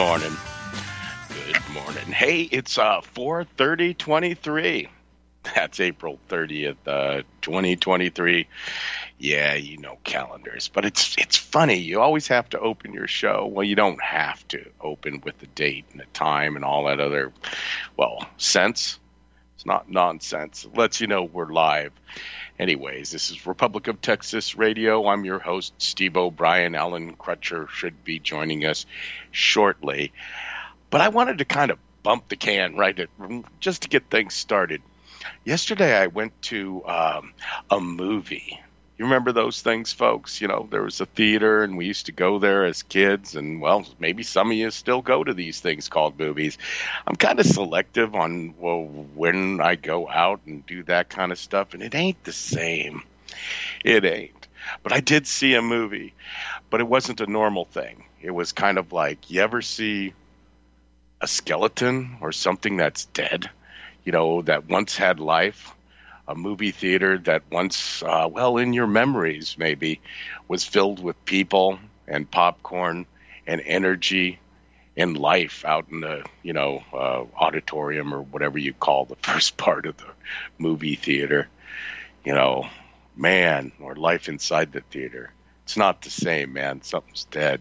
Morning. Good morning. Hey, it's uh 4:30:23. That's April 30th, uh 2023. Yeah, you know calendars, but it's it's funny. You always have to open your show. Well, you don't have to open with the date and the time and all that other well, sense. It's not nonsense. It lets you know we're live. Anyways, this is Republic of Texas Radio. I'm your host, Steve O'Brien. Alan Crutcher should be joining us shortly. But I wanted to kind of bump the can right just to get things started. Yesterday, I went to um, a movie. You remember those things, folks? You know, there was a theater, and we used to go there as kids. And well, maybe some of you still go to these things called movies. I'm kind of selective on well when I go out and do that kind of stuff, and it ain't the same. It ain't. But I did see a movie, but it wasn't a normal thing. It was kind of like you ever see a skeleton or something that's dead, you know, that once had life a movie theater that once, uh, well, in your memories maybe, was filled with people and popcorn and energy and life out in the, you know, uh, auditorium or whatever you call the first part of the movie theater. You know, man, or life inside the theater. It's not the same, man. Something's dead.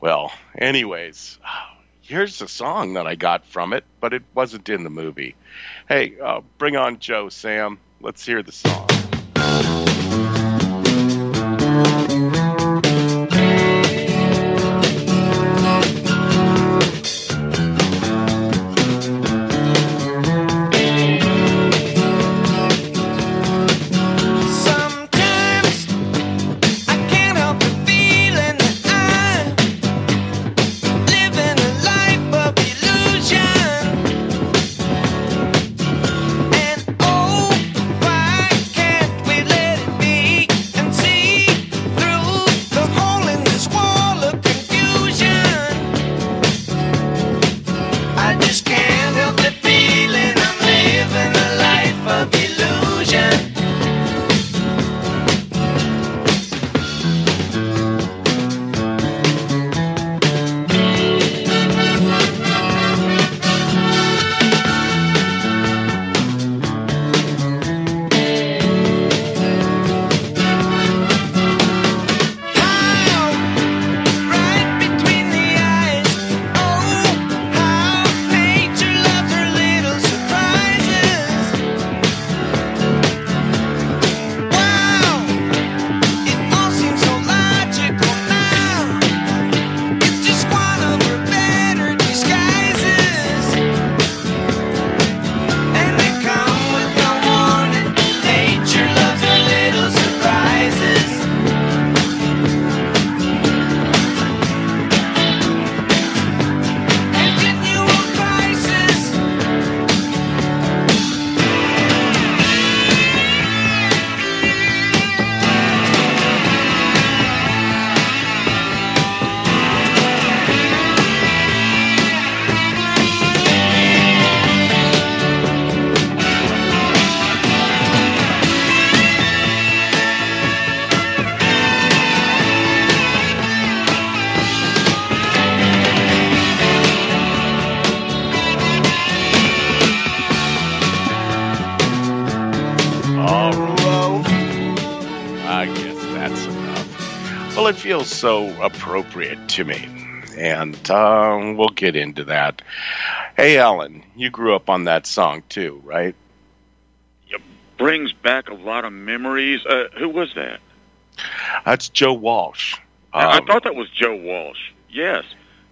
Well, anyways, here's a song that I got from it, but it wasn't in the movie. Hey, uh, bring on Joe, Sam. Let's hear the song. Feels so appropriate to me. And uh, we'll get into that. Hey, Alan, you grew up on that song too, right? It brings back a lot of memories. Uh, who was that? That's Joe Walsh. Um, I thought that was Joe Walsh. Yes.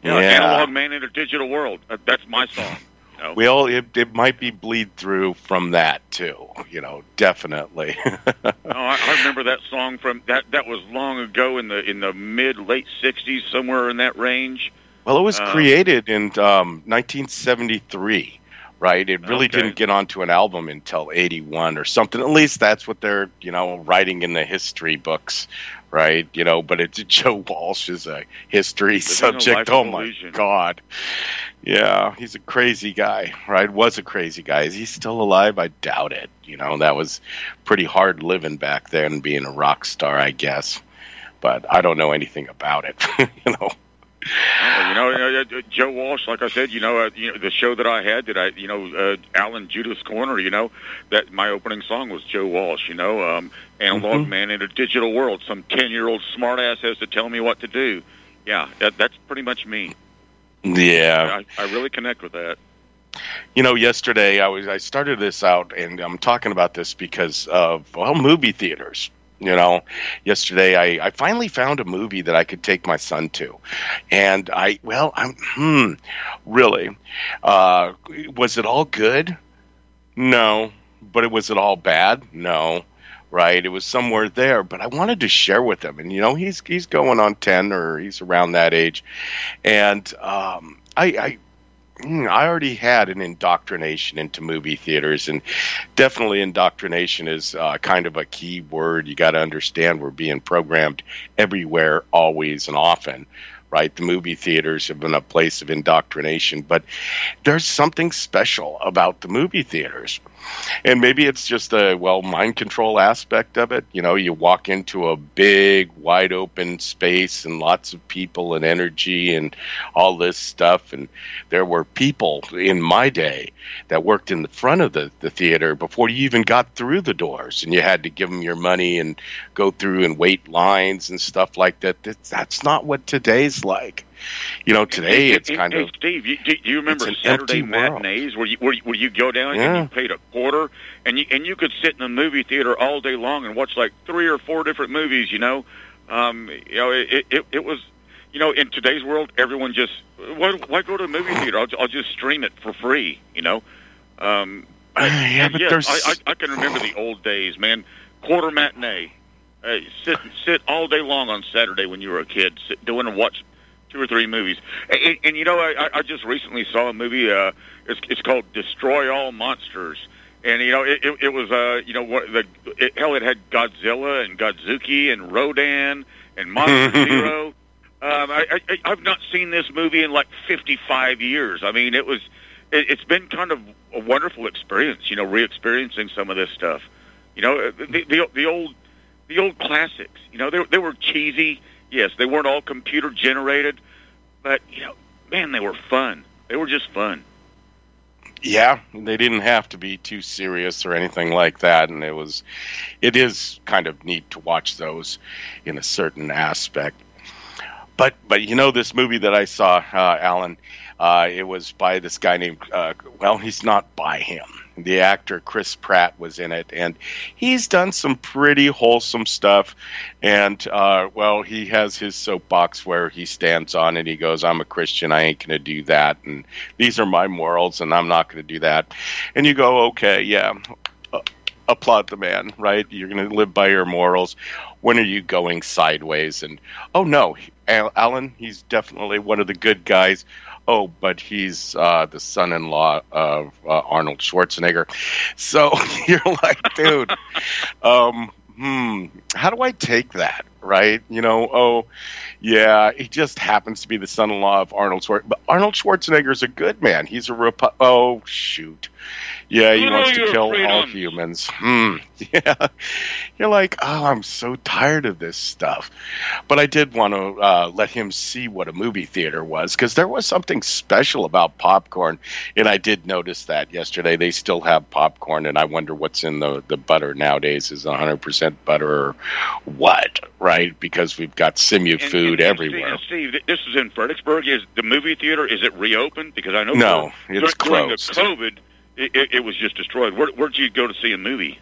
yeah. Analog Man in a Digital World. Uh, that's my song. Know? Well, it, it might be bleed through from that too. You know, definitely. oh, I, I remember that song from that. That was long ago in the in the mid late '60s, somewhere in that range. Well, it was uh, created in um, 1973 right? It really okay. didn't get onto an album until 81 or something. At least that's what they're, you know, writing in the history books, right? You know, but it's Joe Walsh uh, is a history subject. Oh my god. Yeah, he's a crazy guy, right? Was a crazy guy. Is he still alive? I doubt it. You know, that was pretty hard living back then, being a rock star, I guess. but I don't know anything about it. you know. Oh, you know, uh, uh, Joe Walsh, like I said, you know, uh, you know, the show that I had, that I, you know, uh, Alan Judas Corner, you know, that my opening song was Joe Walsh, you know, um, analog Mhm. man in a digital world. Some ten-year-old smartass has to tell me what to do. Yeah, that, that's pretty much me. Yeah. I, I really connect with that. You know, yesterday I was I started this out, and I'm talking about this because of well, movie theaters. You know, yesterday I, I finally found a movie that I could take my son to, and I well I'm hmm really uh, was it all good? No, but it was it all bad? No, right? It was somewhere there, but I wanted to share with him, and you know he's he's going on ten or he's around that age, and um, I, I Mm, I already had an indoctrination into movie theaters, and definitely indoctrination is uh, kind of a key word. You got to understand we're being programmed everywhere, always, and often. Right, the movie theaters have been a place of indoctrination, but there's something special about the movie theaters, and maybe it's just a well mind control aspect of it. You know, you walk into a big, wide open space and lots of people and energy and all this stuff, and there were people in my day that worked in the front of the, the theater before you even got through the doors. And you had to give them your money and go through and wait lines and stuff like that. That- that's not what today's like you know today Hey, it's hey, kind hey, of Steve, you, do you remember Saturday matinees where you where, you- where you go down Yeah. and you paid a quarter and you and you could sit in the movie theater all day long and watch like three or four different movies. You know, um, you know it, it it was. You know, in today's world, everyone just why, why go to a movie theater? I'll, I'll just stream it for free. You know, um, yeah but yes, there's I, I, I can remember the old days, man. Quarter matinee, hey, sit sit all day long on Saturday when you were a kid, sit doing and watch two or three movies. And, and you know, I, I just recently saw a movie. Uh, it's it's called Destroy All Monsters, and you know, it, it, it was uh, you know, what the it, hell, it had Godzilla and Godzooky and Rodan and Monster Zero. Um, I, I, I've not seen this movie in like 55 years. I mean, it was, it, it's been kind of a wonderful experience, you know, re-experiencing some of this stuff. You know, the, the, the old, the old classics. You know, they, they were cheesy. Yes, they weren't all computer generated, but you know, man, they were fun. They were just fun. yeah they didn't have to be too serious or anything like that and it was it is kind of neat to watch those in a certain aspect but but you know this movie that i saw uh, alan uh, it was by this guy named uh, well he's not by him the actor chris pratt was in it and he's done some pretty wholesome stuff. And uh, well he has his soapbox where he stands on and he goes i'm a christian. I ain't gonna do that. And these are my morals and i'm not gonna do that. And you go okay yeah uh, applaud the man right? You're gonna live by your morals. When are you going sideways? And oh no alan he's definitely one of the good guys oh but he's uh, the son-in-law of uh, arnold schwarzenegger so you're like dude um, hmm, how do I take that? Right? You know, oh, yeah, he just happens to be the son-in-law of Arnold Schwarzenegger. But Arnold Schwarzenegger is a good man. He's a Repu- oh shoot, yeah, he wants to kill all humans. Hmm, yeah. You're like, oh, I'm so tired of this stuff. But I did want to uh, let him see what a movie theater was because there was something special about popcorn, and I did notice that yesterday. They still have popcorn, and I wonder what's in the the butter nowadays. Is 100% butter or what? Right? Because we've got simu food and- and everywhere. Steve, Steve, this is in Fredericksburg. Is the movie theater? Is it reopened? Because I know No, during- it's during closed. the COVID, it, it, was just destroyed. Where, where'd you go to see a movie?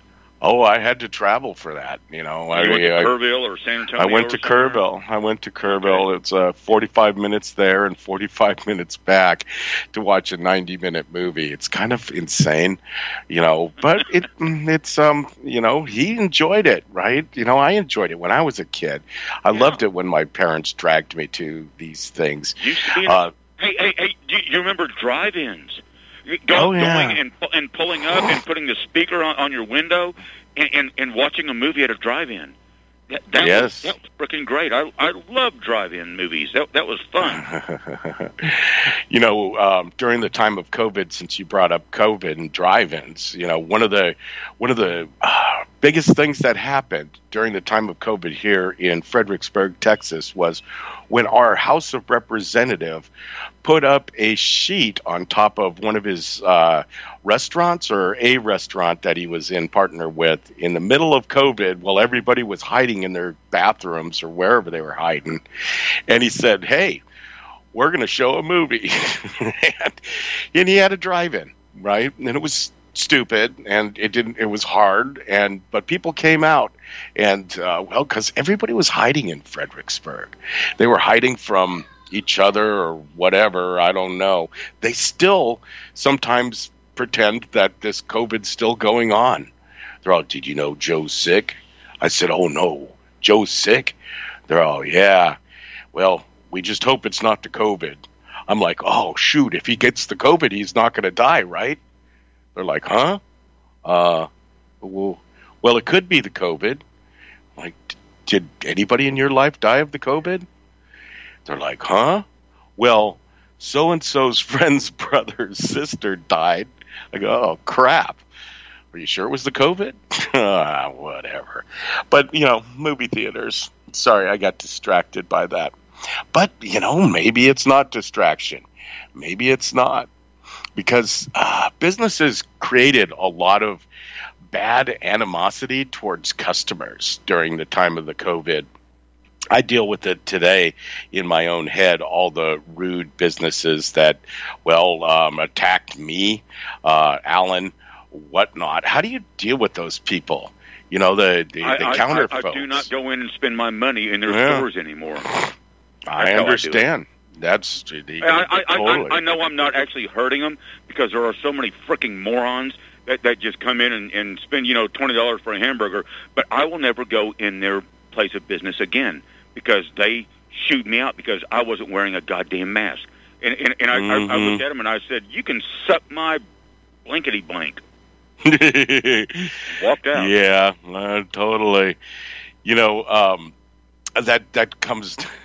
Oh, I had to travel for that. You know, I, went to I- Kerrville or San Antonio? I went to somewhere? Kerrville. I went to Kerrville. It's uh, 45 minutes there and 45 minutes back to watch a 90 minute movie. It's kind of insane, you know, but it it's um, you know, he enjoyed it, right? You know, I enjoyed it when I was a kid. I Yeah. loved it when my parents dragged me to these things. Used to be. Uh, hey, hey, hey! Do you remember drive-ins? Go, Oh, yeah. Going and and pulling up and putting the speaker on, on your window and, and and watching a movie at a drive-in. That, that Yes. was, that was freaking great. I I love drive-in movies. That that was fun. you know, um, during the time of COVID, since you brought up COVID and drive-ins, you know, one of the one of the uh, biggest things that happened during the time of COVID here in Fredericksburg, Texas, was when our House of Representative put up a sheet on top of one of his uh, restaurants or a restaurant that he was in partner with in the middle of COVID while everybody was hiding in their bathrooms or wherever they were hiding. And he said, Hey, we're going to show a movie. and, and he had a drive in, right? And it was stupid and it didn't it was hard and but people came out and uh, well because everybody was hiding in fredericksburg they were hiding from each other or whatever i don't know. They still sometimes pretend that this covid's still going on. They're all did you know joe's sick? I said oh no. Joe's sick? They're all yeah. Well we just hope it's not the covid. I'm like oh shoot. If he gets the covid he's not going to die right? They're like, huh? Uh, well, well, it could be the COVID. Like, did anybody in your life die of the COVID? They're like, huh? Well, so and so's friend's brother's sister died. I go, oh crap. Are you sure it was the COVID? ah, whatever. But you know, movie theaters. Sorry, I got distracted by that. But you know, maybe it's not distraction. Maybe it's not because uh, businesses created a lot of bad animosity towards customers during the time of the COVID. I deal with it today in my own head. All the rude businesses that, well, um, attacked me, uh, Alan, whatnot. How do you deal with those people? You know, the the, I, the I- counter I, I, do not go in and spend my money in their Yeah. stores anymore. I understand. That's the, I, totally. I, I know I'm not actually hurting them because there are so many freaking morons that, that just come in and, and spend you know twenty dollars for a hamburger. But I will never go in their place of business again because they shoot me out because I wasn't wearing a goddamn mask. And and, and I, I, I Mhm. looked at them and I said, "You can suck my blankety blank." Walked out. Yeah, uh, totally. You know, um, that that comes.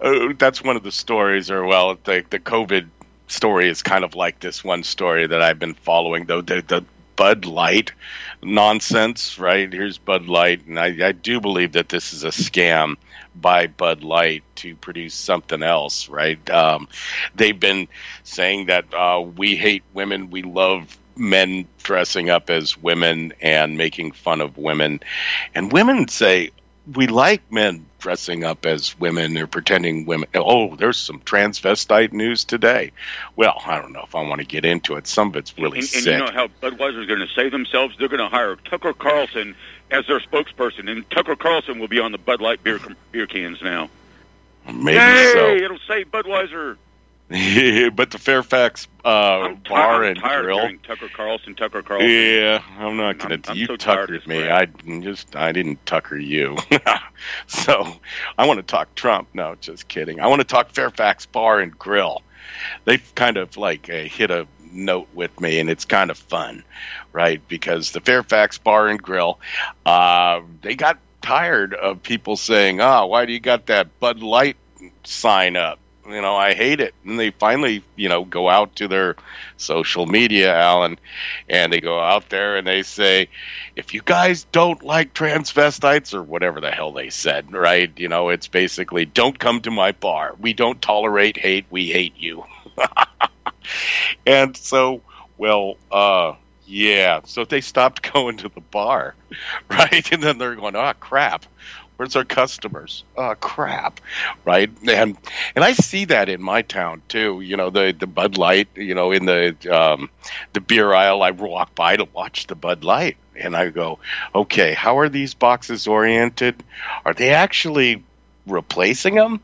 uh, that's one of the stories, or well, the the COVID story is kind of like this one story that I've been following. Though the, the Bud Light nonsense, right? Here's Bud Light, and I, I do believe that this is a scam by Bud Light to produce something else, right? Um, they've been saying that uh, we hate women, we love men dressing up as women and making fun of women, and women say we like men dressing up as women or pretending women. Oh, there's some transvestite news today. Well, I don't know if I want to get into it. Some of it's really and, and you know how Budweiser's going to save themselves? They're going to hire Tucker Carlson as their spokesperson, and Tucker Carlson will be on the Bud Light beer beer cans now. Maybe Yay! so. It'll save Budweiser. but the Fairfax uh, I'm, ti- Bar I'm and Grill. Tucker Carlson, Tucker Carlson. Yeah, I'm not gonna. I'm- I'm you so tired tuckered me. I just I didn't tucker you. so I want to talk Trump. No, just kidding. I want to talk Fairfax Bar and Grill. They've kind of like uh, hit a note with me, and it's kind of fun, right? Because the Fairfax Bar and Grill, uh, they got tired of people saying, "Ah, why do you got that Bud Light sign up?" You know, I hate it. And they finally, you know, go out to their social media, Alan, and they go out there and they say, if you guys don't like transvestites or whatever the hell they said, right? You know, it's basically don't come to my bar. We don't tolerate hate. We hate you. and so, well, uh, yeah. So they stopped going to the bar, right? And then they're going, oh crap. Where's our customers? Oh crap, right? And and I see that in my town too. You know the the Bud Light. You know in the um, the beer aisle, I walk by to watch the Bud Light, and I go, okay, how are these boxes oriented? Are they actually replacing them,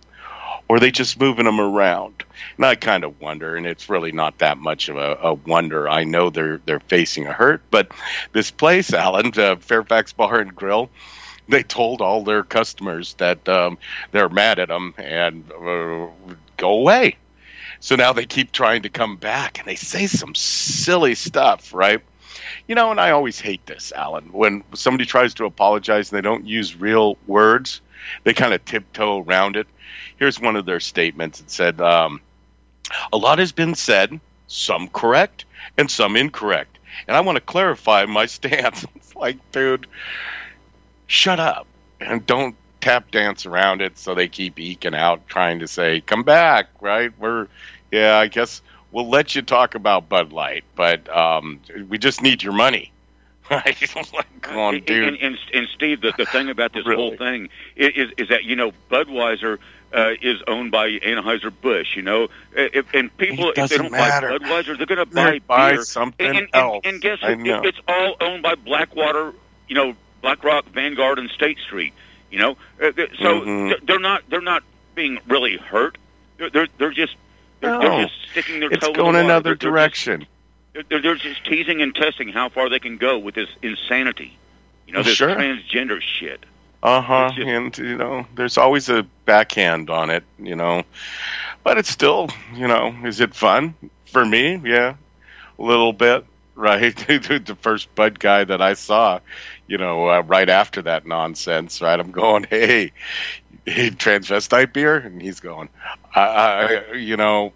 or they just moving them around? And I kind of wonder, and it's really not that much of a, a wonder. I know they're they're facing a hurt, but this place, Alan, uh, Fairfax Bar and Grill, they told all their customers that um, they're mad at them and uh, go away. So now they keep trying to come back, and they say some silly stuff, right? You know, and I always hate this, Alan. When somebody tries to apologize and they don't use real words, they kind of tiptoe around it. Here's one of their statements. It said, um, "A lot has been said, some correct and some incorrect, and I want to clarify my stance." it's like, dude, shut up and don't tap dance around it so they keep eking out trying to say come back right we're yeah i guess we'll let you talk about bud light but um, we just need your money right come on dude and, and, and steve the, the thing about this Really? whole thing is, is that you know budweiser uh, is owned by Anheuser Busch, you know, if, and people if they don't matter. buy Budweiser, they're going to buy buy beer. something and, and, else. And, and guess what? it's all owned by Blackwater, you know, BlackRock, Vanguard, and State Street. You know, uh, so Mhm. they're not they're not being really hurt. They're they're, they're just they're, No. they're just sticking their it's toe in going the water. another They're- direction Just, they're, they're just teasing and testing how far they can go with this insanity. You know, this Sure. transgender shit. Uh-huh. And you know, there's always a backhand on it, you know. But it's still, you know, is it fun? For me, yeah. A little bit, right? the first Bud guy that I saw, you know, uh, right after that nonsense, right? I'm going, "Hey, transvestite beer?" And he's going, "I, I you know,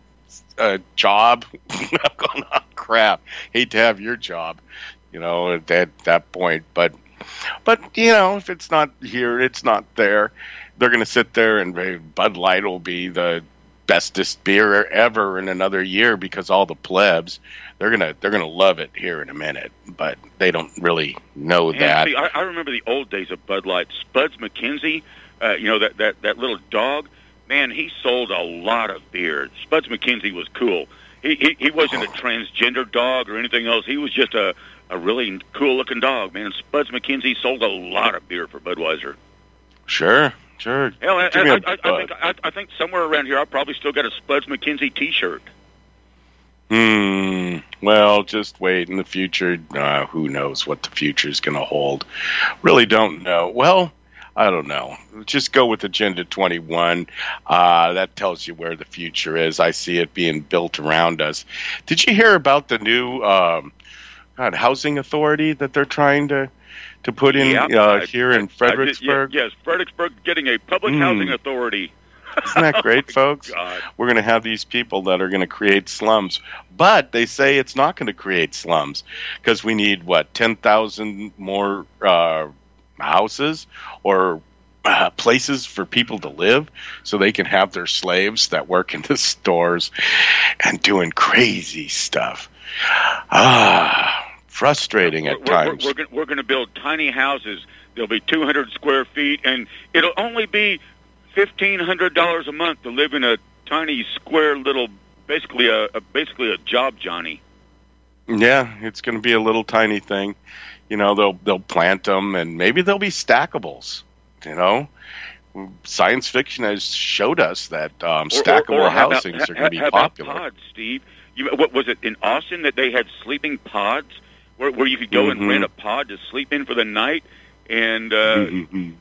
a job." I'm going, "Oh, crap. Hate to have your job." You know, at that, that point, but but you know, if it's not here, it's not there. They're going to sit there and Bud Light will be the bestest beer ever in another year because all the plebs they're gonna they're gonna love it here in a minute, but they don't really know And that. see, I, I remember the old days of Bud Light. Spuds MacKenzie, uh, you know that, that that little dog. Man, he sold a lot of beer. Spuds MacKenzie was cool. He he, he wasn't a transgender dog or anything else. He was just a a really cool looking dog. Man, Spuds MacKenzie sold a lot of beer for Budweiser. Sure, sure. Hell, I, Give me a I, I, I think I, I think somewhere around here I probably still got a Spuds MacKenzie T-shirt. Hmm. Well, just wait. In the future, uh, who knows what the future is going to hold? Really don't know. Well, I don't know. Just go with Agenda 21. Uh, that tells you where the future is. I see it being built around us. Did you hear about the new um, God, housing authority that they're trying to to put in Yeah, uh, I- here in I did- Fredericksburg? yeah, yes, Fredericksburg getting a public Mm. housing authority. Isn't that great, folks? God. we're going to have these people that are going to create slums. But they say it's not going to create slums because we need, what, 10,000 more uh, houses or uh, places for people to live so they can have their slaves that work in the stores and doing crazy stuff. Ah, frustrating at we're, times. We're, we're, we're going to build tiny houses. They'll be 200 square feet, and it'll only be $1,500 a month to live in a tiny square little, basically a, a basically a job, Johnny. Yeah, it's going to be a little tiny thing. You know, they'll they'll plant them, and maybe they'll be stackables. You know, science fiction has showed us that um, Or- or- stackable or how about- housings are going to be popular. pods, Steve. You, what was it in Austin that they had sleeping pods where, where you could go Mhm. and rent a pod to sleep in for the night? And uh, Mhm.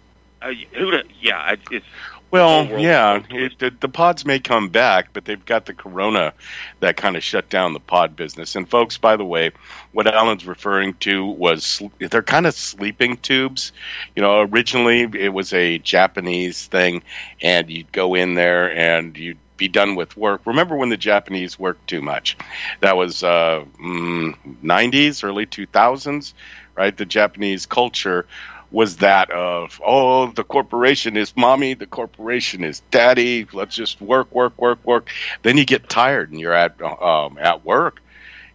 uh, who? Yeah, I- it's Well, yeah, it, the, the pods may come back, but they've got the corona that kind of shut down the pod business. And folks, by the way, what Alan's referring to was they're kind of sleeping tubes. You know, originally it was a Japanese thing, and you'd go in there and you'd be done with work. Remember when the Japanese worked too much? That was uh, mm, 90s, early 2000s, right? The Japanese culture was that of oh the corporation is mommy the corporation is daddy let's just work work work work then you get tired and you're at um, at work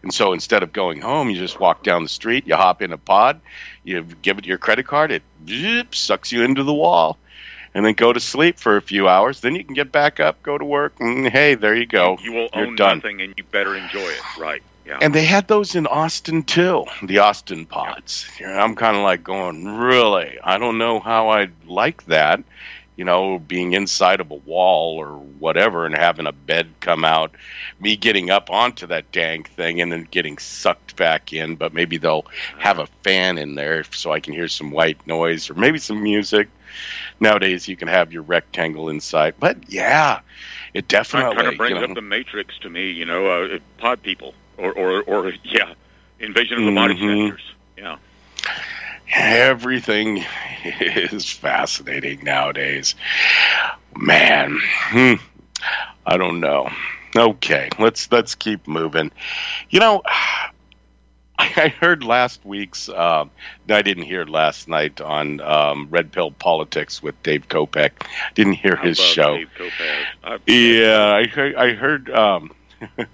and so instead of going home you just walk down the street you hop in a pod you give it your credit card it zip, sucks you into the wall and then go to sleep for a few hours then you can get back up go to work and hey there you go you will You're own done. nothing, and you better enjoy it. Right? Yeah. and they had those in Austin too, the Austin pods. Know, I'm kind of like going, really? I don't know how I'd like that. You know, being inside of a wall or whatever and having a bed come out, me getting up onto that dang thing and then getting sucked back in. But maybe they'll have a fan in there so I can hear some white noise or maybe some music. Nowadays, you can have your rectangle inside. But yeah, it definitely kind of brings you know, up the Matrix to me. You know, uh, pod people, or or or yeah, Invasion of the Body Mhm. Snatchers. Yeah. Everything is fascinating nowadays. Man, hmm, I don't know. Okay, let's let's keep moving. You know, I heard last week's. Um, I didn't hear last night on um, Red Pill Politics with Dave Kopech. Didn't hear his show. I- Yeah, I heard. I heard. Um, yeah,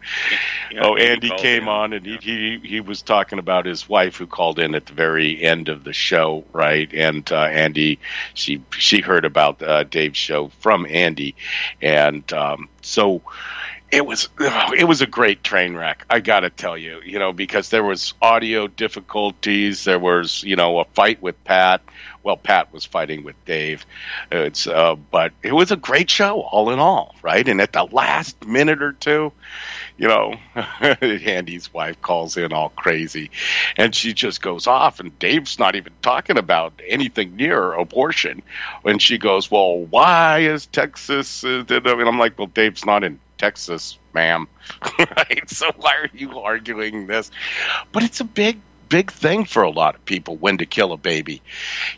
oh, Andy came in. on and he, he he was talking about his wife who called in at the very end of the show, right? And uh, Andy, she she heard about uh, Dave's show from Andy, and um, so it was it was a great train wreck. I got to tell you, you know, because there was audio difficulties, there was you know a fight with Pat. Well, Pat was fighting with Dave. It's uh, but it was a great show, all in all, right? And at the last minute or two, you know, Andy's wife calls in all crazy, and she just goes off, and Dave's not even talking about anything near abortion, and she goes, "Well, why is Texas?" Uh, and I'm like, "Well, Dave's not in Texas, ma'am, right? So why are you arguing this?" But it's a big big thing for a lot of people when to kill a baby.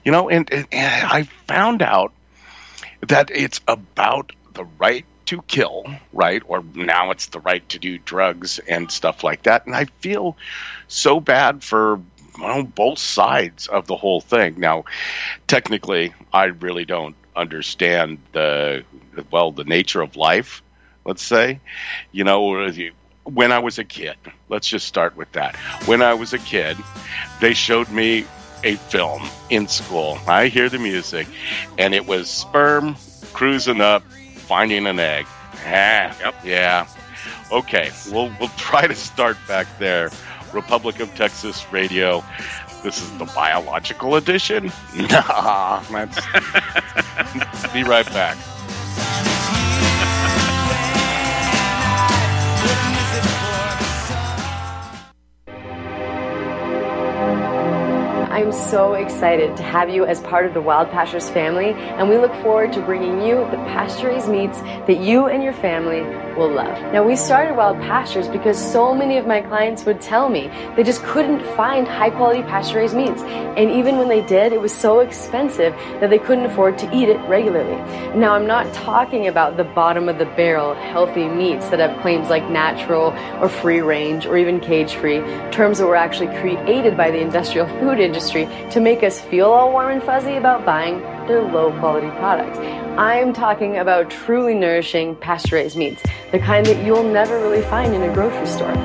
You know and, and, and i found out that it's about the right to kill right? Or now it's the right to do drugs and stuff like that. And i feel so bad for well, both sides of the whole thing. Now technically i really don't understand the well the nature of life let's say you know when I was a kid, let's just start with that. When I was a kid, they showed me a film in school. I hear the music, and it was sperm cruising up, finding an egg. Ah, Yep. yeah. Okay, we'll we'll try to start back there. Republic of Texas Radio. This is the biological edition. Nah, that's. be right back. I'm so excited to have you as part of the Wild Pastures family, and we look forward to bringing you the pasture raised meats that you and your family will love. Now, we started Wild Pastures because so many of my clients would tell me they just couldn't find high quality pasture raised meats, and even when they did, it was so expensive that they couldn't afford to eat it regularly. Now, I'm not talking about the bottom of the barrel healthy meats that have claims like natural or free range or even cage free, terms that were actually created by the industrial food industry to make us feel all warm and fuzzy about buying their low quality products. I'm talking about truly nourishing pasture raised meats, the kind that you'll never really find in a grocery store.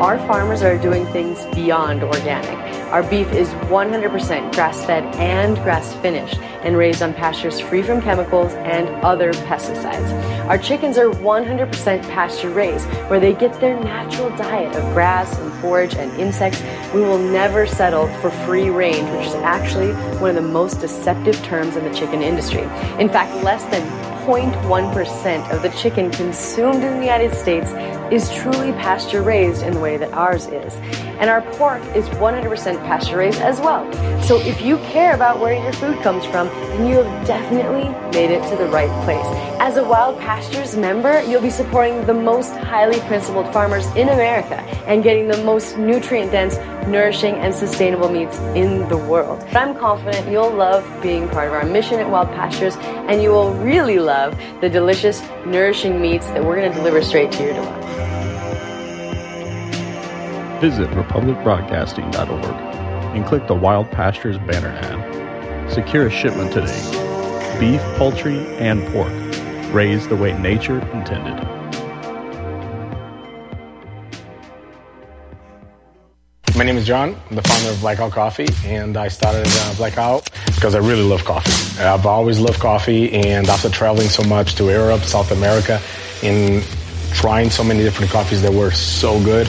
Our farmers are doing things beyond organic. Our beef is 100% grass fed and grass finished and raised on pastures free from chemicals and other pesticides. Our chickens are 100% pasture raised, where they get their natural diet of grass and forage and insects. We will never settle for free range, which is actually one of the most deceptive terms in the chicken industry. In fact, less than 0.1% of the chicken consumed in the United States is truly pasture raised in the way that ours is. And our pork is 100% pasture raised as well. So if you care about where your food comes from, then you have definitely made it to the right place. As a Wild Pastures member, you'll be supporting the most highly principled farmers in America and getting the most nutrient dense, nourishing, and sustainable meats in the world. I'm confident you'll love being part of our mission at Wild Pastures and you will really love the delicious, nourishing meats that we're going to deliver straight to your door. Visit republicbroadcasting.org and click the Wild Pastures banner ad. Secure a shipment today. Beef, poultry, and pork, raised the way nature intended. My name is John. I'm the founder of Blackout Coffee, and I started uh, Blackout because I really love coffee. I've always loved coffee, and after traveling so much to Europe, South America, and trying so many different coffees that were so good,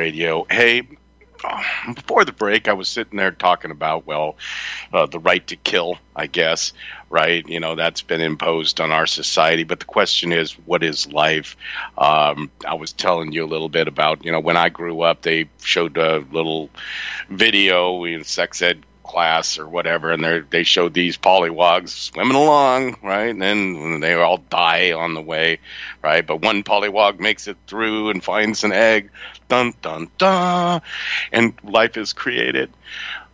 Radio. Hey, before the break, I was sitting there talking about, well, uh, the right to kill, I guess, right? You know, that's been imposed on our society. But the question is, what is life? Um, I was telling you a little bit about, you know, when I grew up, they showed a little video in sex ed class or whatever, and they they showed these polywogs swimming along, right? And then they all die on the way, right? But one polywog makes it through and finds an egg, dun dun dun, and life is created.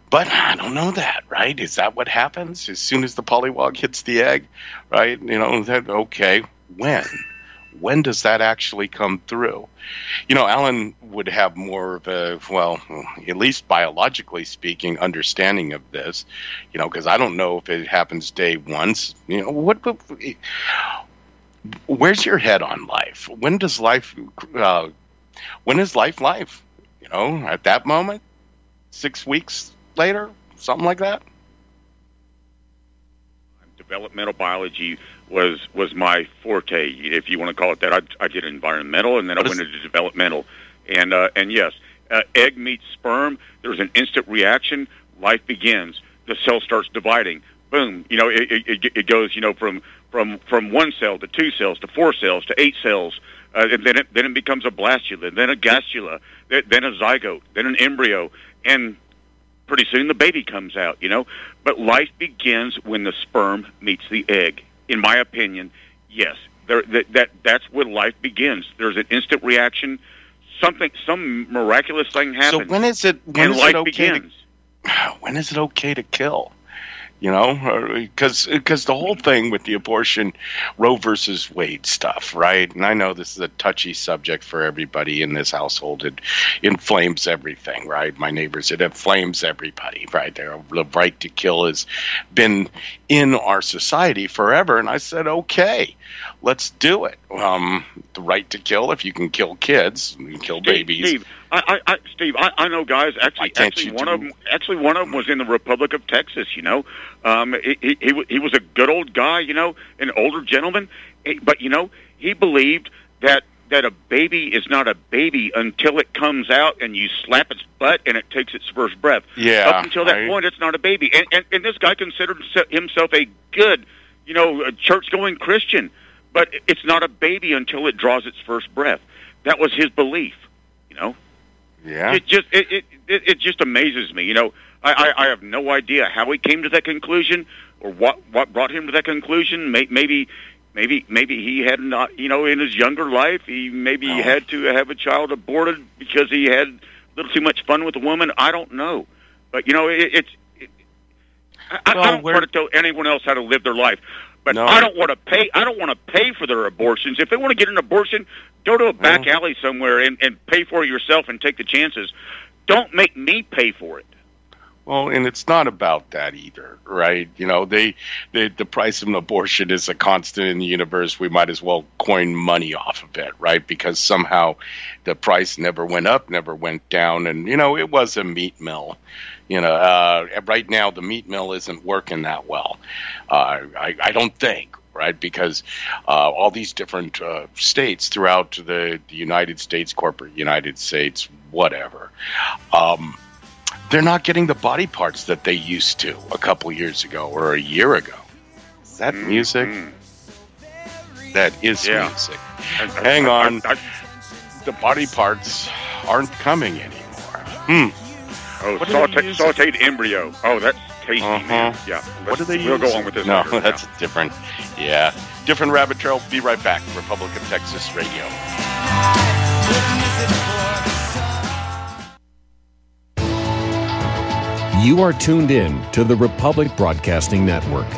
But I don't know that, right? Is that what happens as soon as the polywog hits the egg, right? You know, that okay, when? when does that actually come through? You know, Alan would have more of a, well, at least biologically speaking, understanding of this, you know, because I don't know if it happens day once. You know, what, what where's your head on life? When does life, uh, when is life life? You know, at that moment, six weeks later, something like that? Developmental biology was was my forte, if you want to call it that. I, I did environmental, and then what I went into developmental, and uh, and yes, uh, egg meets sperm. There's an instant reaction. Life begins. The cell starts dividing. Boom. You know, it, it, it goes. You know, from from from one cell to two cells to four cells to eight cells. Uh, and then it then it becomes a blastula, then a gastrula, then a zygote, then an embryo, and pretty soon the baby comes out. You know, but life begins when the sperm meets the egg in my opinion, yes, there, that, that that's where life begins. There's an instant reaction. Something, some miraculous thing happens. So when is it? When is life it okay begins. To, when is it okay to kill? You know because because the whole thing with the abortion roe versus wade stuff right? And i know this is a touchy subject for everybody in this household. It inflames everything right? My neighbors it inflames everybody right? The right to kill has been in our society forever. And i said okay let's do it um, the right to kill if you can kill kids you can kill Steve, babies Steve, I, I, Steve, I, I know guys. Actually, actually, one do- of them, actually, one of them was in the Republic of Texas. You know, um, he, he, he he was a good old guy. You know, an older gentleman, Eh, but you know, he believed that that a baby is not a baby until it comes out and you slap its butt and it takes its first breath. Yeah, Up until that I- point, it's not a baby. And, and and this guy considered se- himself a good, you know, church going Christian, but it's not a baby until it draws its first breath. That was his belief. You know. yeah It just it, it it it just amazes me. You know, I, I I have no idea how he came to that conclusion or what what brought him to that conclusion. May, maybe maybe maybe he had not you know in his younger life he maybe Oh. had to have a child aborted because he had a little too much fun with a woman. I don't know, but you know it, it's. It, I, I don't we're- want to tell anyone else how to live their life, but No. I don't want to pay. I don't want to pay for their abortions. If they want to get an abortion, go to a back mm-hmm. alley somewhere and, and pay for it yourself and take the chances. Don't make me pay for it. Well, and it's not about that either, right? You know, they, they the price of an abortion is a constant in the universe. We might as well coin money off of it, right? Because somehow the price never went up, never went down, and you know, it was a meat mill. You know, uh, right now the meat mill isn't working that well. Uh, I, I don't think, right? Because uh, all these different uh, states throughout the, the United States, corporate United States, whatever. Um, they're not getting the body parts that they used to a couple years ago or a year ago. Is that music? That is Mm-hmm. Yeah. music. I- Hang on. The body parts aren't coming anymore. Hmm. Oh, What do they saute, sauteed embryo. Oh, that's tasty, Uh-huh. man. Yeah. What do let's- they We'll use? go on with this. No, later. that's Yeah. different. Yeah, different rabbit trail. Be right back. Republic of Texas Radio. You are tuned in to the Republic Broadcasting Network.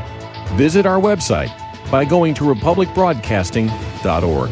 Visit our website by going to republicbroadcasting.org.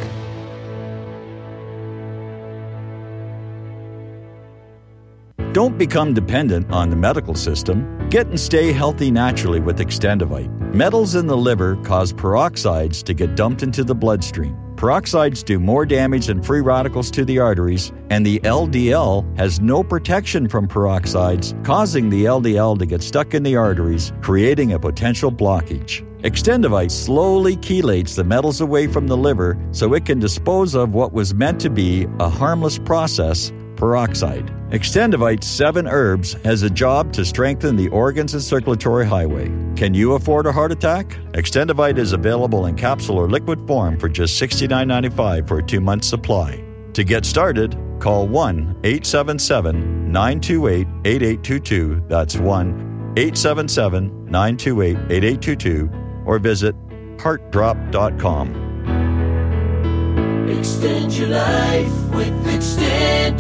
Don't become dependent on the medical system. Get and stay healthy naturally with Extendovite. Metals in the liver cause peroxides to get dumped into the bloodstream. Peroxides do more damage than free radicals to the arteries, and the LDL has no protection from peroxides, causing the LDL to get stuck in the arteries, creating a potential blockage. Extendovite slowly chelates the metals away from the liver so it can dispose of what was meant to be a harmless process, peroxide. Extendovite 7 herbs has a job to strengthen the organs and circulatory highway. Can you afford a heart attack? Extendovite is available in capsule or liquid form for just $69.95 for a two month supply. To get started, call 1 877 928 8822. That's 1 877 928 8822 or visit heartdrop.com. Extend your life with Extendovite.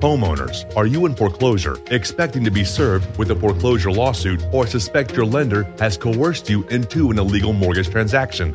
Homeowners, are you in foreclosure, expecting to be served with a foreclosure lawsuit, or suspect your lender has coerced you into an illegal mortgage transaction?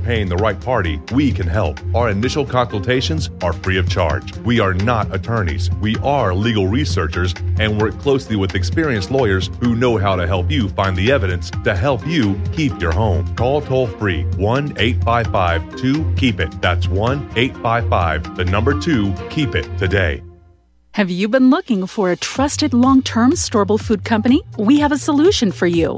paying the right party, we can help. Our initial consultations are free of charge. We are not attorneys. We are legal researchers and work closely with experienced lawyers who know how to help you find the evidence to help you keep your home. Call toll free 1 855 2 KEEP IT. That's 1 855 the number 2 KEEP IT today. Have you been looking for a trusted long term storable food company? We have a solution for you.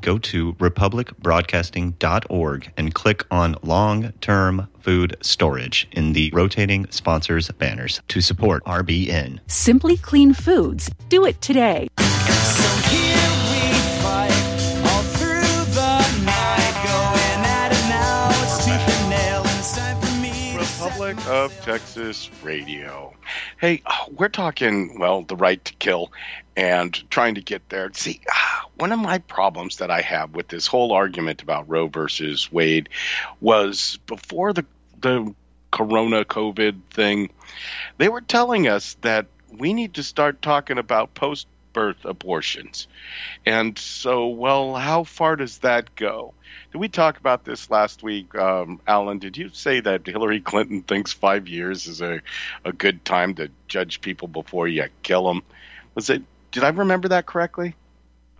Go to republicbroadcasting.org and click on long term food storage in the rotating sponsors banners to support RBN. Simply Clean Foods. Do it today. Republic of Texas Radio. Hey, uh, we're talking, well, the right to kill and trying to get there. See, one of my problems that I have with this whole argument about Roe versus Wade was before the the corona covid thing, they were telling us that we need to start talking about post birth abortions. And so, well, how far does that go? Did we talk about this last week, um, Alan? Did you say that Hillary Clinton thinks five years is a, a good time to judge people before you kill them? Was it? Did I remember that correctly?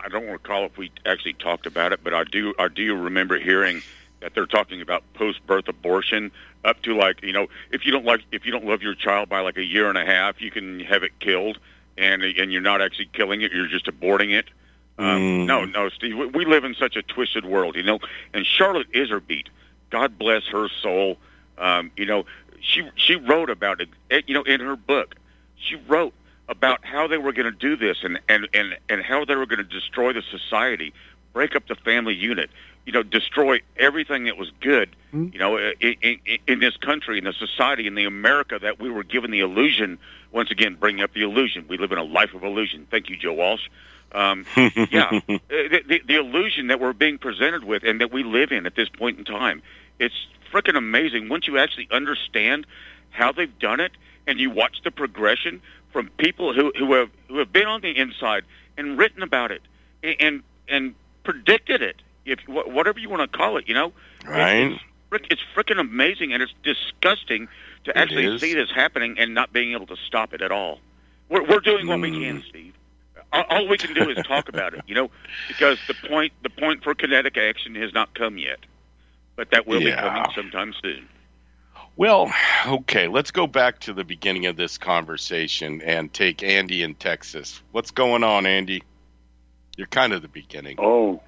I don't recall if we actually talked about it, but I do. I do remember hearing that they're talking about post-birth abortion up to like you know if you don't like if you don't love your child by like a year and a half, you can have it killed, and and you're not actually killing it, you're just aborting it. Um, Mm. No, no, Steve. We, we live in such a twisted world, you know. And Charlotte Iserbyt, God bless her soul. Um, you know, she she wrote about it. eh, You know, in her book, she wrote about how they were going to do this and and and and how they were going to destroy the society, break up the family unit. You know, destroy everything that was good. You know, in, in, in this country, in the society, in the America that we were given the illusion. Once again, bringing up the illusion. We live in a life of illusion. Thank you, Joe Walsh. Um, yeah, Uh, the, the, the illusion that we're being presented with and that we live in at this point in time. It's freaking amazing once you actually understand how they've done it and you watch the progression from people who, who have who have been on the inside and written about it and and predicted it. If whatever you want to call it, you know, Right. It's, it's freaking amazing, and it's disgusting to actually see this happening and not being able to stop it at all. We're we're doing what we can, Mm. Steve. All, all we can do is talk about it, you know, because the point the point for kinetic action has not come yet, but that will Yeah. be coming sometime soon. Well, okay, let's go back to the beginning of this conversation and take Andy in Texas. What's going on, Andy? You're kind of the beginning. Oh,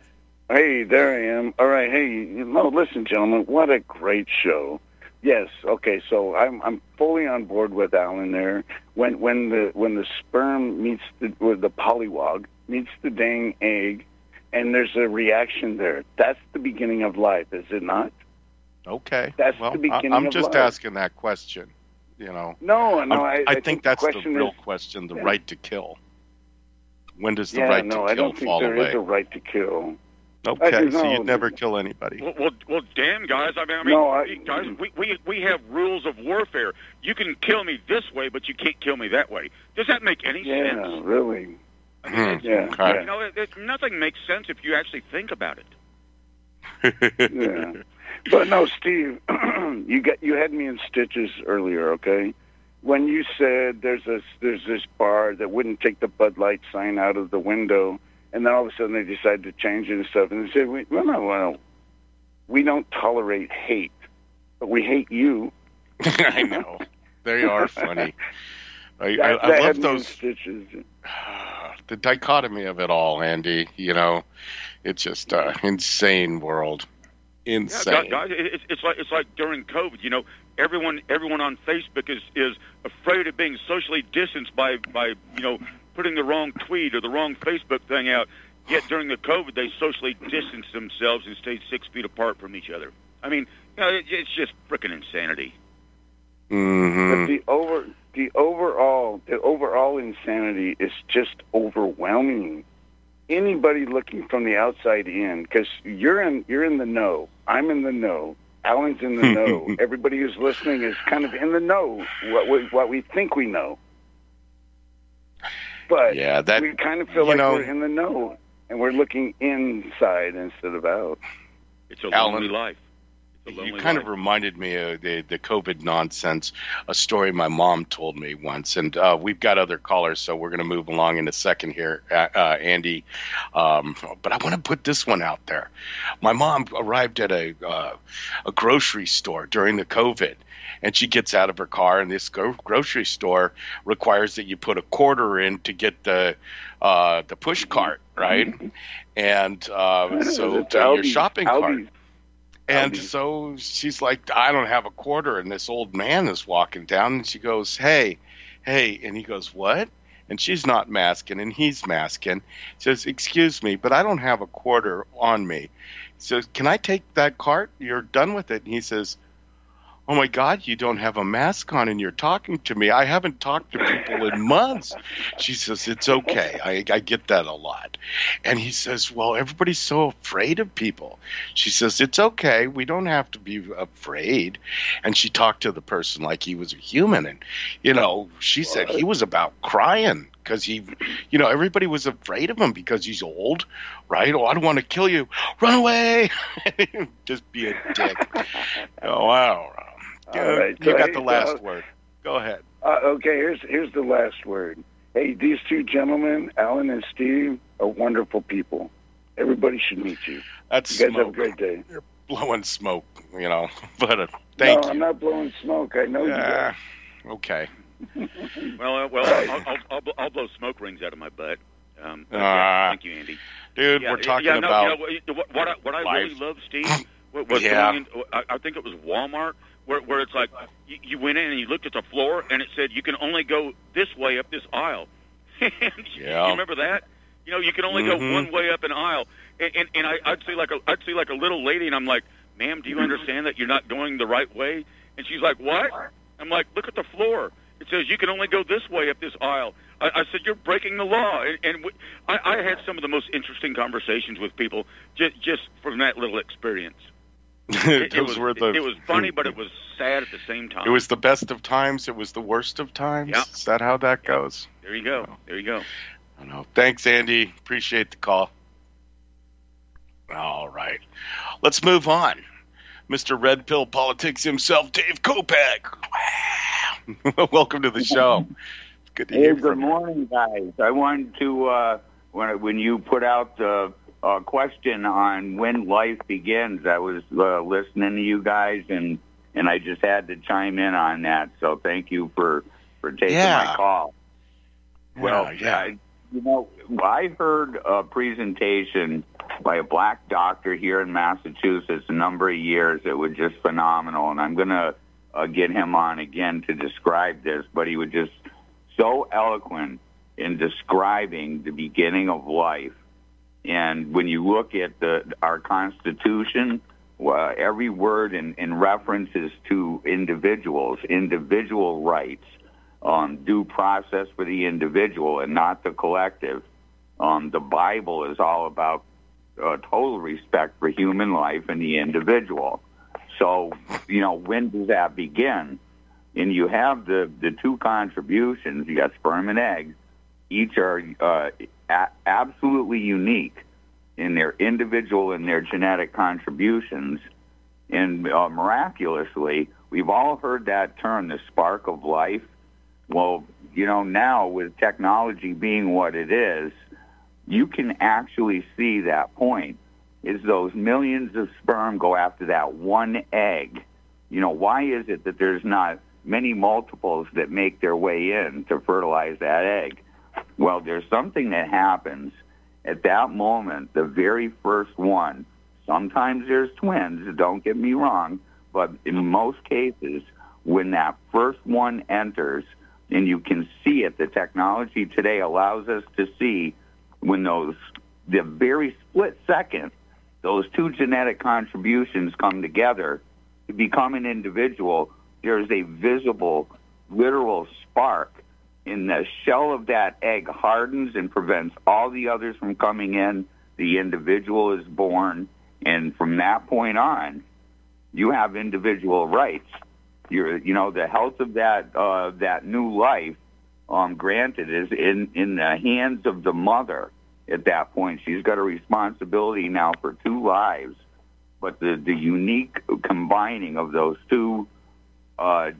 hey, there I am. All right, hey, you know, listen, gentlemen, what a great show. Yes, okay, so I'm I'm fully on board with Alan there. When when the when the sperm meets the with the polywog meets the dang egg, and there's a reaction there. That's the beginning of life, is it not? Okay. That's well, the beginning I, I'm of just life. asking that question. You know. No, no, I'm- I, I, think, that's the question real is, question: the Yeah. right to kill. When does the yeah, right no, to I don't think fall there is away? a right to kill. Okay, I- so you'd never kill anybody. Well, well, well damn, guys. I mean, I mean, No, I- guys, we, we we have rules of warfare. You can kill me this way, but you can't kill me that way. Does that make any Yeah, sense? really. Hmm, Yeah, okay. You know, it, it, nothing makes sense if you actually think about it. yeah. But no, Steve, you got you had me in stitches earlier. Okay, when you said there's this there's this bar that wouldn't take the Bud Light sign out of the window, and then all of a sudden they decided to change it and stuff, and they said, we, "Well, no, well, we don't tolerate hate, but we hate you." I know they are funny. I, I, That, I that love had me in those stitches. the dichotomy of it all, Andy. You know, it's just uh, insane world. Yeah, Insane. guys, it's- it's like it's like during COVID. You know, everyone everyone on Facebook is is afraid of being socially distanced by by you know putting the wrong tweet or the wrong Facebook thing out. Yet during the COVID, they socially distanced themselves and stayed six feet apart from each other. I mean, you know, it, it's just freaking insanity. Mm-hmm. But the over the overall the overall insanity is just overwhelming. Anybody looking from the outside in, because you're in you're in the know. I'm in the know. Alan's in the know. Everybody who's listening is kind of in the know. What we what we think we know. But Yeah, that- we kind of feel you like know- we're in the know, and we're looking inside instead of out. It's a Alan, lonely life. It's a You kind life. of reminded me of the the COVID nonsense, a story my mom told me once, and uh, we've got other callers, so we're going to move along in a second here, uh, uh, Andy. Um, but I want to put this one out there. My mom arrived at a uh, a grocery store during the COVID, and she gets out of her car, and this gro- grocery store requires that you put a quarter in to get the uh, the push cart, right? And uh, so to your Aldi's- shopping cart. And so she's like, I don't have a quarter. And this old man is walking down, and she goes, Hey, hey. And he goes, What? And she's not masking, and he's masking. Says, Excuse me, but I don't have a quarter on me. Says, Can I take that cart? You're done with it. And he says, Oh my God, you don't have a mask on and you're talking to me. I haven't talked to people in months. She says, It's okay. I, I get that a lot. And he says, Well, everybody's so afraid of people. She says, It's okay. We don't have to be afraid. And she talked to the person like he was a human. And, you know, she said he was about crying because he, you know, everybody was afraid of him because he's old, right? Oh, I don't want to kill you. Run away. Just be a dick. oh, wow. All right, you so, got hey, the last uh, word. Go ahead. Uh, okay, here's here's the last word. Hey, these two gentlemen, Alan and Steve, are wonderful people. Everybody should meet you. That's you guys have a great day. You're Blowing smoke, you know. But uh, thank no, you. I'm not blowing smoke. I know you. Yeah. Guys. Okay. Well, uh, well, I'll, I'll, I'll, I'll blow smoke rings out of my butt. Um, but, yeah, Ah. thank you, Andy. Dude, Yeah, we're talking yeah, no, about. you know, what, what I, what I really love, Steve, was, was Yeah. going in, I, I think it was Walmart, where, where it's like you, you went in and you looked at the floor and it said you can only go this way up this aisle. Yeah. You remember that? You know, you can only Mhm. go one way up an aisle, and, and, and I, I'd see like a I'd see like a little lady, and I'm like, "Ma'am, do you understand that you're not going the right way?" And she's like, "What?" I'm like, "Look at the floor. It says you can only go this way up this aisle." I, I said, "You're breaking the law." And, and w- I, I had some of the most interesting conversations with people just just from that little experience. It, it was were the. it was funny, but it was sad at the same time. It was the best of times. It was the worst of times. Yep. Is that how that goes? there you go. There you go. I don't know. Thanks, Andy. Appreciate the call. All right. Let's move on. Mr. Red Pill Politics himself, Dave Kopak. Welcome to the show. Good to Hey, hear good from you. morning, guys. I wanted to uh, when when you put out the uh, question on when life begins, I was uh, listening to you guys, and and I just had to chime in on that. So thank you for for taking Yeah. my call. Well, yeah. I, you know, I heard a presentation by a black doctor here in Massachusetts a number of years. It was just phenomenal, and I'm going to uh, get him on again to describe this. But he was just so eloquent in describing the beginning of life. And when you look at the our Constitution, uh, every word in, in references to individuals, individual rights, um, due process for the individual and not the collective. Um, the Bible is all about uh, total respect for human life and the individual. So, you know, when does that begin? And you have the, the two contributions. You got sperm and eggs. Each are uh, a- absolutely unique in their individual and their genetic contributions. And uh, miraculously, we've all heard that term, the spark of life. Well, you know, now with technology being what it is, you can actually see that point. Is those millions of sperm go after that one egg? You know, why is it that there's not many multiples that make their way in to fertilize that egg? Well, there's something that happens at that moment, the very first one. Sometimes there's twins, don't get me wrong, but in most cases, when that first one enters, and you can see it, the technology today allows us to see when those, the very split second, those two genetic contributions come together to become an individual, there's a visible, literal spark in the shell of that egg hardens and prevents all the others from coming in. The individual is born, and from that point on, you have individual rights. You're, you know, the health of that uh, that new life, um, granted, is in in the hands of the mother. At that point, she's got a responsibility now for two lives, but the the unique combining of those two uh,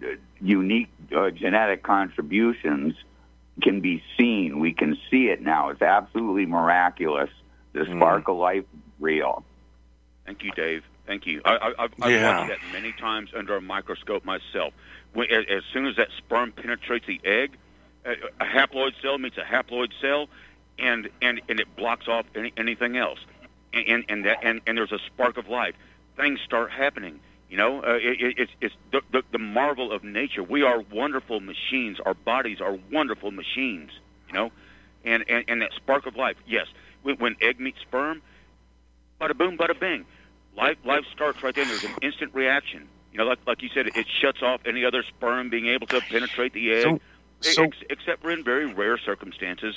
unique uh, genetic contributions can be seen. We can see it now. It's absolutely miraculous. The spark of life real. Thank you, Dave. Thank you. I, I, I've, I've Yeah. watched that many times under a microscope myself. When, as, as soon as that sperm penetrates the egg, a, a haploid cell meets a haploid cell, and and, and it blocks off any, anything else. And and and, that, and and there's a spark of life. Things start happening. You know, uh, it, it, it's it's the, the the marvel of nature. We are wonderful machines. Our bodies are wonderful machines. You know, and and, and that spark of life. Yes, when, when egg meets sperm, bada boom, bada bing. Life life starts right then. There's an instant reaction. You know, like like you said, it shuts off any other sperm being able to penetrate the egg, So- so- ex- except for in very rare circumstances.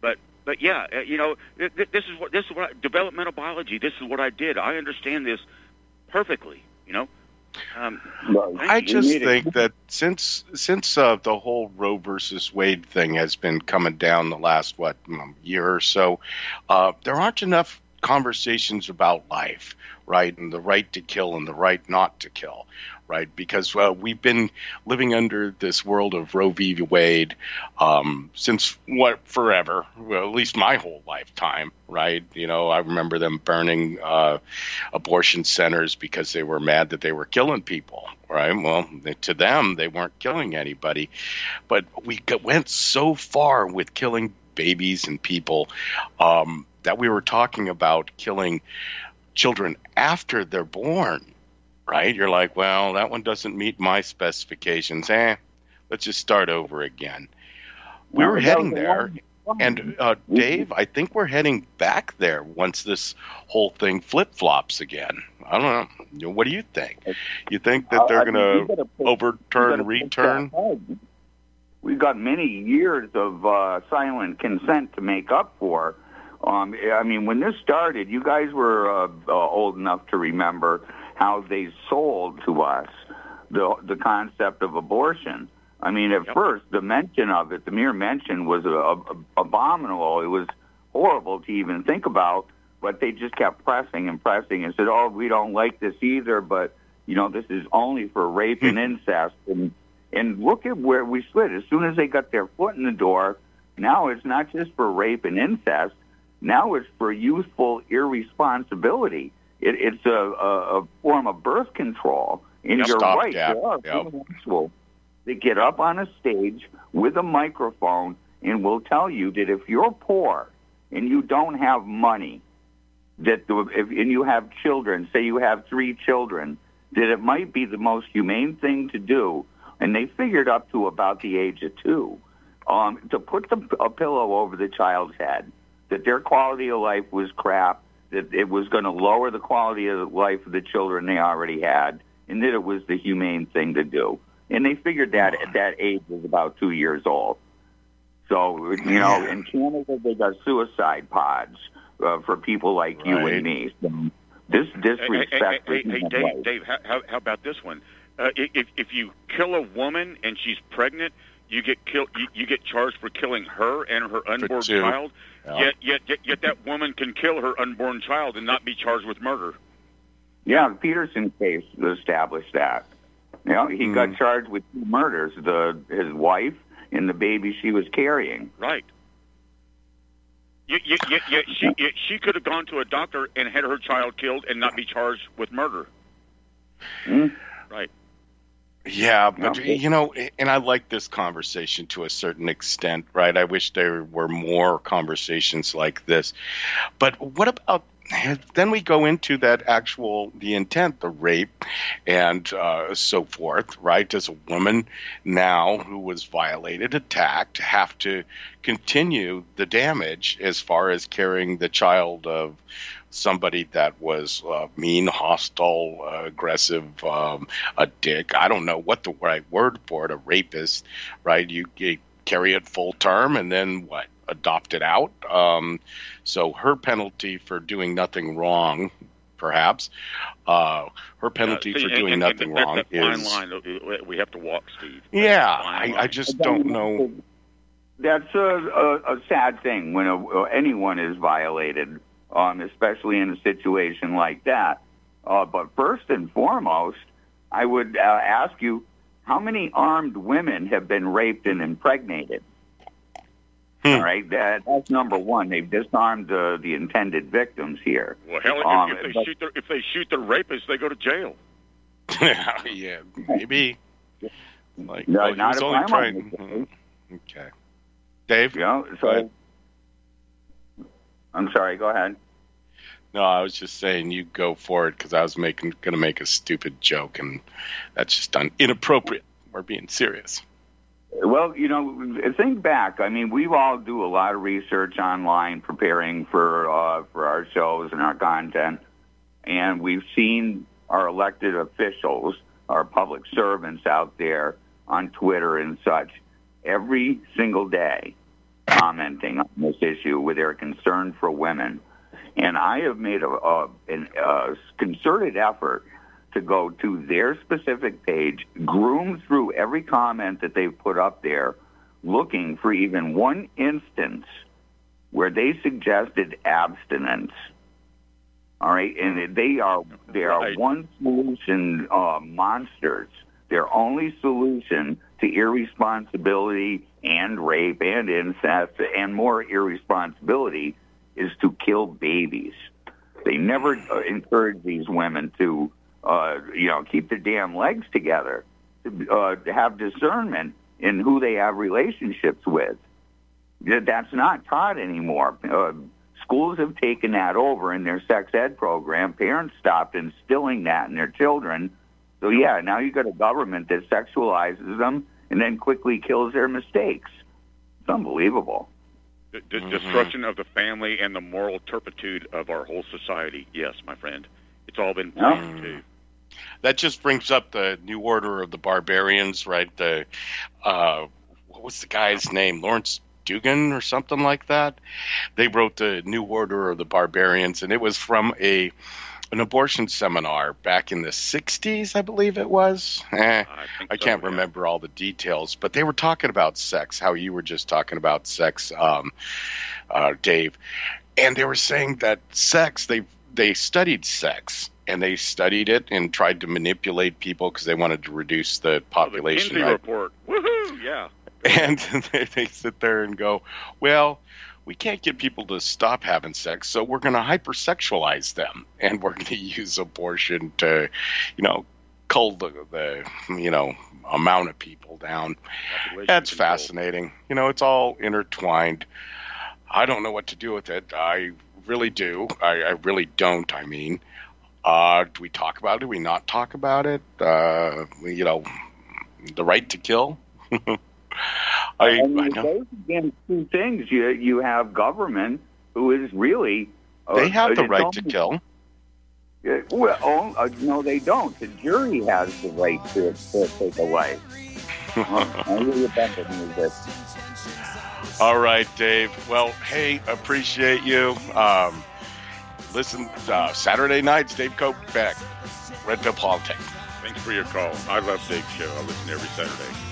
But but yeah, uh, you know, th- th- this is what this is what I, developmental biology. This is what I did. I understand this perfectly. You know. Um, I just think that since since uh, the whole Roe versus Wade thing has been coming down the last what um, year or so, uh, there aren't enough conversations about life, right, and the right to kill and the right not to kill, right? Because uh, we've been living under this world of Roe v. Wade um, since what forever, well, at least my whole lifetime, right? You know, I remember them burning uh, abortion centers because they were mad that they were killing people, right? Well, they, to them, they weren't killing anybody, but we went so far with killing babies and people um, that we were talking about killing children after they're born, right? You're like, well, that one doesn't meet my specifications. Eh, let's just start over again. We were heading there, and uh, Dave, I think we're heading back there once this whole thing flip flops again. I don't know. What do you think? You think that they're going gotta overturn, return? We've got many years of uh, silent consent to make up for. Um, I mean, when this started, you guys were uh, uh, old enough to remember how they sold to us the the concept of abortion. I mean, at first, the mention of it, the mere mention, was uh, ab- abominable. It was horrible to even think about. but they just kept pressing and pressing and said, "Oh, we don't like this either, but you know, this is only for rape and incest." And and look at where we slid. As soon as they got their foot in the door, now it's not just for rape and incest. Now it's for youthful irresponsibility. It, it's a, a, a form of birth control. And Yep. you're Stop right. gap. There are Yep. homosexual that get up on a stage with a microphone and will tell you that if you're poor and you don't have money, that the, if and you have children, say you have three children, that it might be the most humane thing to do. And they figured up to about the age of two um, to put the, a pillow over the child's head, that their quality of life was crap, that it was going to lower the quality of life of the children they already had, and that it was the humane thing to do. And they figured that at that age was about two years old. So, you know, in Canada, they got suicide pods uh, for people like you and me. So this disrespect. Hey, hey, hey, hey, Dave, life. Dave how, how, how about this one? Uh, if if you kill a woman and she's pregnant, you get killed. You, you get charged for killing her and her unborn child. Yeah. Yet, yet, yet, yet that woman can kill her unborn child and not be charged with murder. Yeah, the Peterson case established that. You know, he got hmm. charged with two murders: the his wife and the baby she was carrying. Right. Yet, yet, yet, yet she yet she could have gone to a doctor and had her child killed and not be charged with murder. Hmm? Right. Yeah, but you know, and I like this conversation to a certain extent, right? I wish there were more conversations like this. But what about then we go into that actual the intent, the rape, and uh, so forth, right? Does a woman now who was violated, attacked, have to continue the damage as far as carrying the child of somebody that was uh, mean, hostile, uh, aggressive, um, a dick. I don't know what the right word for it. A rapist, right? You, you carry it full term and then what? Adopt it out. Um, so her penalty for doing nothing wrong, perhaps, uh, her penalty Uh, see, for and- doing and- nothing and that- wrong that fine is. line that we have to walk, Steve. Yeah, That fine I. I just don't know. That's a, a, a sad thing when a, anyone is violated, um, especially in a situation like that. Uh, but first and foremost, I would uh, ask you how many armed women have been raped and impregnated? All right, that, that's number one. They've disarmed uh, the intended victims here. Well, hell, if, Um, if they but- shoot the if they shoot the rapist, they go to jail. yeah, maybe. Like, No, well, not if I'm trying. Okay, Dave. Yeah. So, I'm sorry. Go ahead. No, I was just saying you go for it because I was making going to make a stupid joke, and that's just un- inappropriate. We're being serious. Well, you know, think back. I mean, we all do a lot of research online preparing for uh, for our shows and our content, and we've seen our elected officials, our public servants out there on Twitter and such, every single day commenting on this issue with their concern for women. And I have made a, a, an, a concerted effort to go to their specific page, groom through every comment that they've put up there, looking for even one instance where they suggested abstinence. All right, and they are they are Right. one solution uh, monsters. Their only solution to irresponsibility and rape and incest and more irresponsibility is to kill babies. They never uh, encourage these women to, uh, you know, keep their damn legs together, to, uh, to have discernment in who they have relationships with. That's not taught anymore. Uh, schools have taken that over in their sex ed program. Parents stopped instilling that in their children. So yeah, now you've got a government that sexualizes them and then quickly kills their mistakes. It's unbelievable. The, the destruction of the family and the moral turpitude of our whole society. Yes, my friend, it's all been Yeah. planned too. That just brings up the New Order of the Barbarians, right? The uh, what was the guy's name? Lawrence Dugan or something like that. They wrote the New Order of the Barbarians, and it was from a an abortion seminar back in the '60s, I believe it was. Eh, I, can't remember all the details, but they were talking about sex, how you were just talking about sex, um, uh, Dave. and they were saying that sex they they studied sex and they studied it and tried to manipulate people because they wanted to reduce the population. Kinsey right? report. Woohoo! Yeah. and they, they sit there and go, well, we can't get people to stop having sex, so we're going to hypersexualize them, and we're going to use abortion to, you know, cull the, the you know amount of people down. That's fascinating. You know, it's all intertwined. I don't know what to do with it. I really do. I, I really don't. I mean, uh, do we talk about it? Do we not talk about it? Uh, you know, the right to kill. I, I and know. those again two things. You you have government who is really uh, They have the right to kill. Uh, well, oh, uh, no, they don't. The jury has the right to, to take away. Uh, I really offended this. All right, Dave. Well, hey, appreciate you. Um, listen, uh, Saturday nights, Dave Cope back, Red Pill Politics. Thanks for your call. I love Dave's show. I listen every Saturday.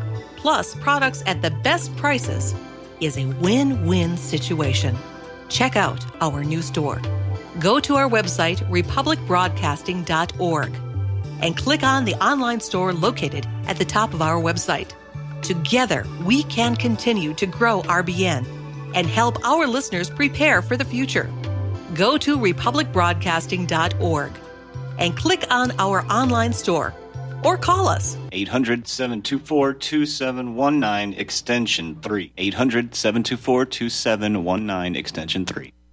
plus products at the best prices, is a win win situation. Check out our new store. Go to our website, republicbroadcasting.org, and click on the online store located at the top of our website. Together, we can continue to grow RBN and help our listeners prepare for the future. Go to republicbroadcasting.org and click on our online store or call us 800 724 2719 extension 3. 800 724 2719 extension 3.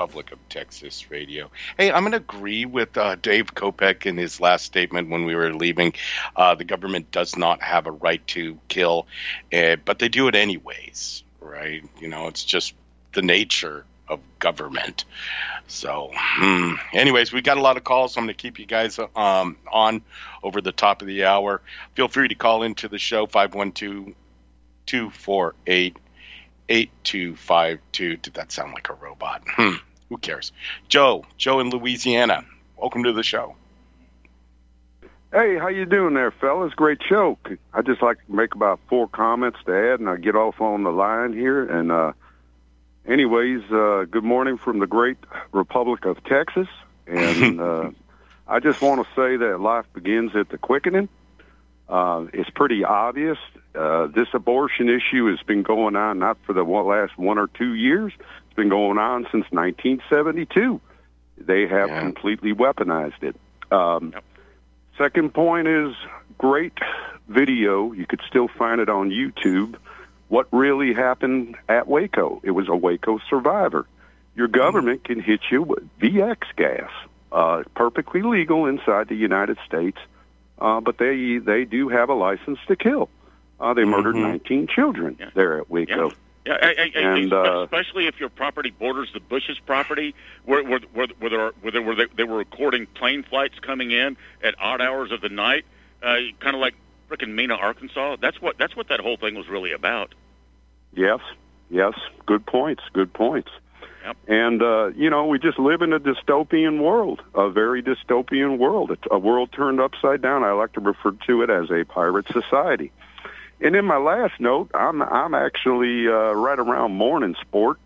Republic of Texas Radio. Hey, I'm going to agree with uh, Dave Kopek in his last statement when we were leaving. Uh, the government does not have a right to kill, uh, but they do it anyways, right? You know, it's just the nature of government. So, hmm. anyways, we got a lot of calls. So I'm going to keep you guys um, on over the top of the hour. Feel free to call into the show 512 248 8252. Did that sound like a robot? Hmm. Who cares? Joe, Joe in Louisiana. Welcome to the show. Hey, how you doing there, fellas? Great show. I just like to make about four comments to add, and I get off on the line here. And uh, anyways, uh, good morning from the great Republic of Texas, and uh, I just want to say that life begins at the quickening. Uh, it's pretty obvious. Uh, this abortion issue has been going on not for the last one or two years. It's been going on since 1972. They have completely weaponized it. Um, Second point is great video. You could still find it on YouTube. What really happened at Waco? It was a Waco survivor. Your government can hit you with VX gas, uh, perfectly legal inside the United States, uh, but they they do have a license to kill. Uh, they murdered 19 children there at Waco. Yeah, I, I, I, And, uh, especially if your property borders the Bush's property, where where where, where, there, where, there, where they, they were recording plane flights coming in at odd hours of the night, uh, kind of like frickin' Mena, Arkansas. That's what that's what that whole thing was really about. Yes, yes, good points, good points. And uh, you know, we just live in a dystopian world, a very dystopian world, a, a world turned upside down. I like to refer to it as a pirate society. And in my last note, I'm I'm actually uh, right around Mooringsport,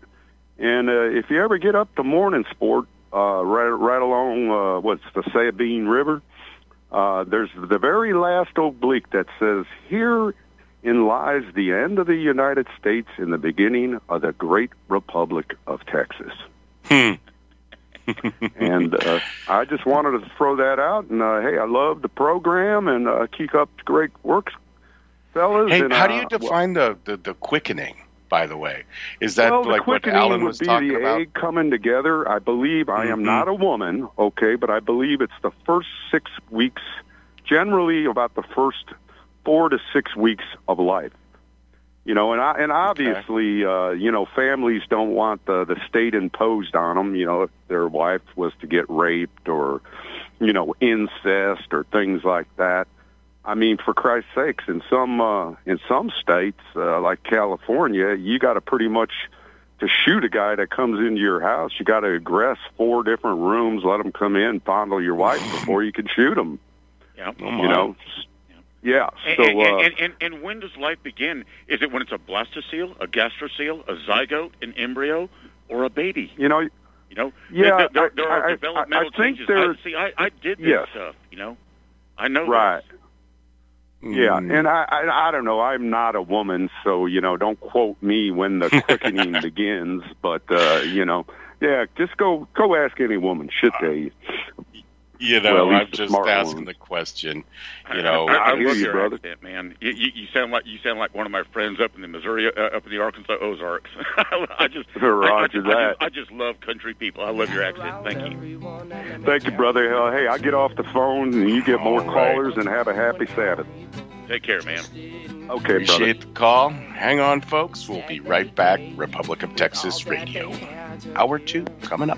and uh, if you ever get up to Mooringsport, uh, right right along uh, what's the Sabine River, uh, there's the very last oblique that says, "Here in lies the end of the United States and the beginning of the great Republic of Texas." and uh, I just wanted to throw that out. And uh, hey, I love the program and uh, keep up the great works, fellas. Hey, and, how do uh, you define the, the, the quickening, by the way? Is that well, like what Alan would was be talking the about? egg coming together. I believe I am Mhm. not a woman, okay, but I believe it's the first six weeks, generally about the first four to six weeks of life. You know, and I, and obviously, uh, you know, families don't want the the state imposed on them. You know, if their wife was to get raped or, you know, incest or things like that. I mean, for Christ's sakes, in some uh, in some states uh, like California, you got to pretty much to shoot a guy that comes into your house. You got to aggress four different rooms, let him come in, fondle your wife before you can shoot him. Yeah, you know, yeah. And, So and, uh, and, and, and when does life begin? Is it when it's a blastocele, a gastrocele, a zygote, an embryo, or a baby? you know, You know, Yeah, there, there, there I- are I- developmental I- I think changes. there's- I, see, I, I did this Yes. stuff. You know, I know. right. Yeah, Mm. and I, I I don't know. I'm not a woman, so you know, don't quote me when the quickening begins. But uh, you know, yeah, just go go ask any woman. Should they? You know, Well, I'm just asking ones. the question. You know, I, I, I hear love you, your brother. accent, man. You, you, you sound like you sound like one of my friends up in the Missouri, uh, up in the Arkansas Ozarks. I just, I, I, Roger just, I, that. just, I just love country people. I love your accent. Thank you. Thank you, brother. Hell, hey, I get off the phone and you get more All right. callers and have a happy Sabbath. Take care, man. Okay, brother. appreciate the call. Hang on, folks. We'll be right back. Republic of Texas Radio. Hour two coming up.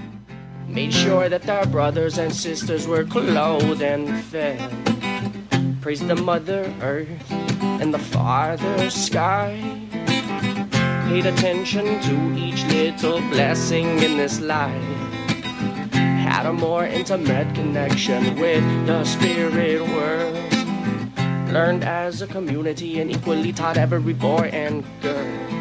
Made sure that our brothers and sisters were clothed and fed. Praise the Mother Earth and the Father Sky. Paid attention to each little blessing in this life. Had a more intimate connection with the spirit world. Learned as a community and equally taught every boy and girl.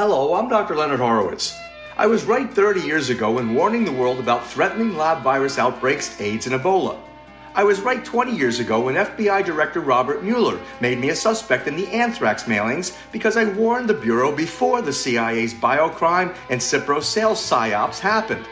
Hello, I'm Dr. Leonard Horowitz. I was right 30 years ago in warning the world about threatening lab virus outbreaks, AIDS, and Ebola. I was right 20 years ago when FBI Director Robert Mueller made me a suspect in the anthrax mailings because I warned the Bureau before the CIA's biocrime and Cipro sales psyops happened.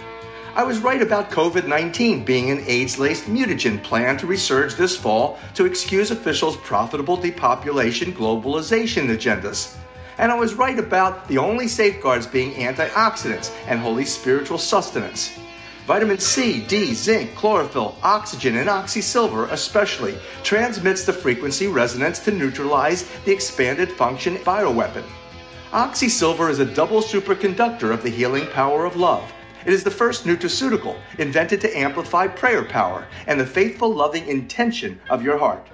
I was right about COVID 19 being an AIDS laced mutagen planned to resurge this fall to excuse officials' profitable depopulation globalization agendas. And I was right about the only safeguards being antioxidants and holy spiritual sustenance. Vitamin C, D, zinc, chlorophyll, oxygen, and oxysilver especially transmits the frequency resonance to neutralize the expanded function bioweapon. Oxysilver is a double superconductor of the healing power of love. It is the first nutraceutical invented to amplify prayer power and the faithful, loving intention of your heart.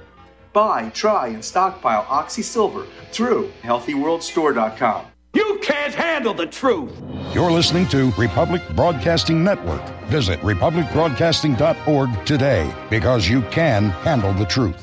Buy, try, and stockpile Oxy Silver through HealthyWorldStore.com. You can't handle the truth. You're listening to Republic Broadcasting Network. Visit republicbroadcasting.org today because you can handle the truth.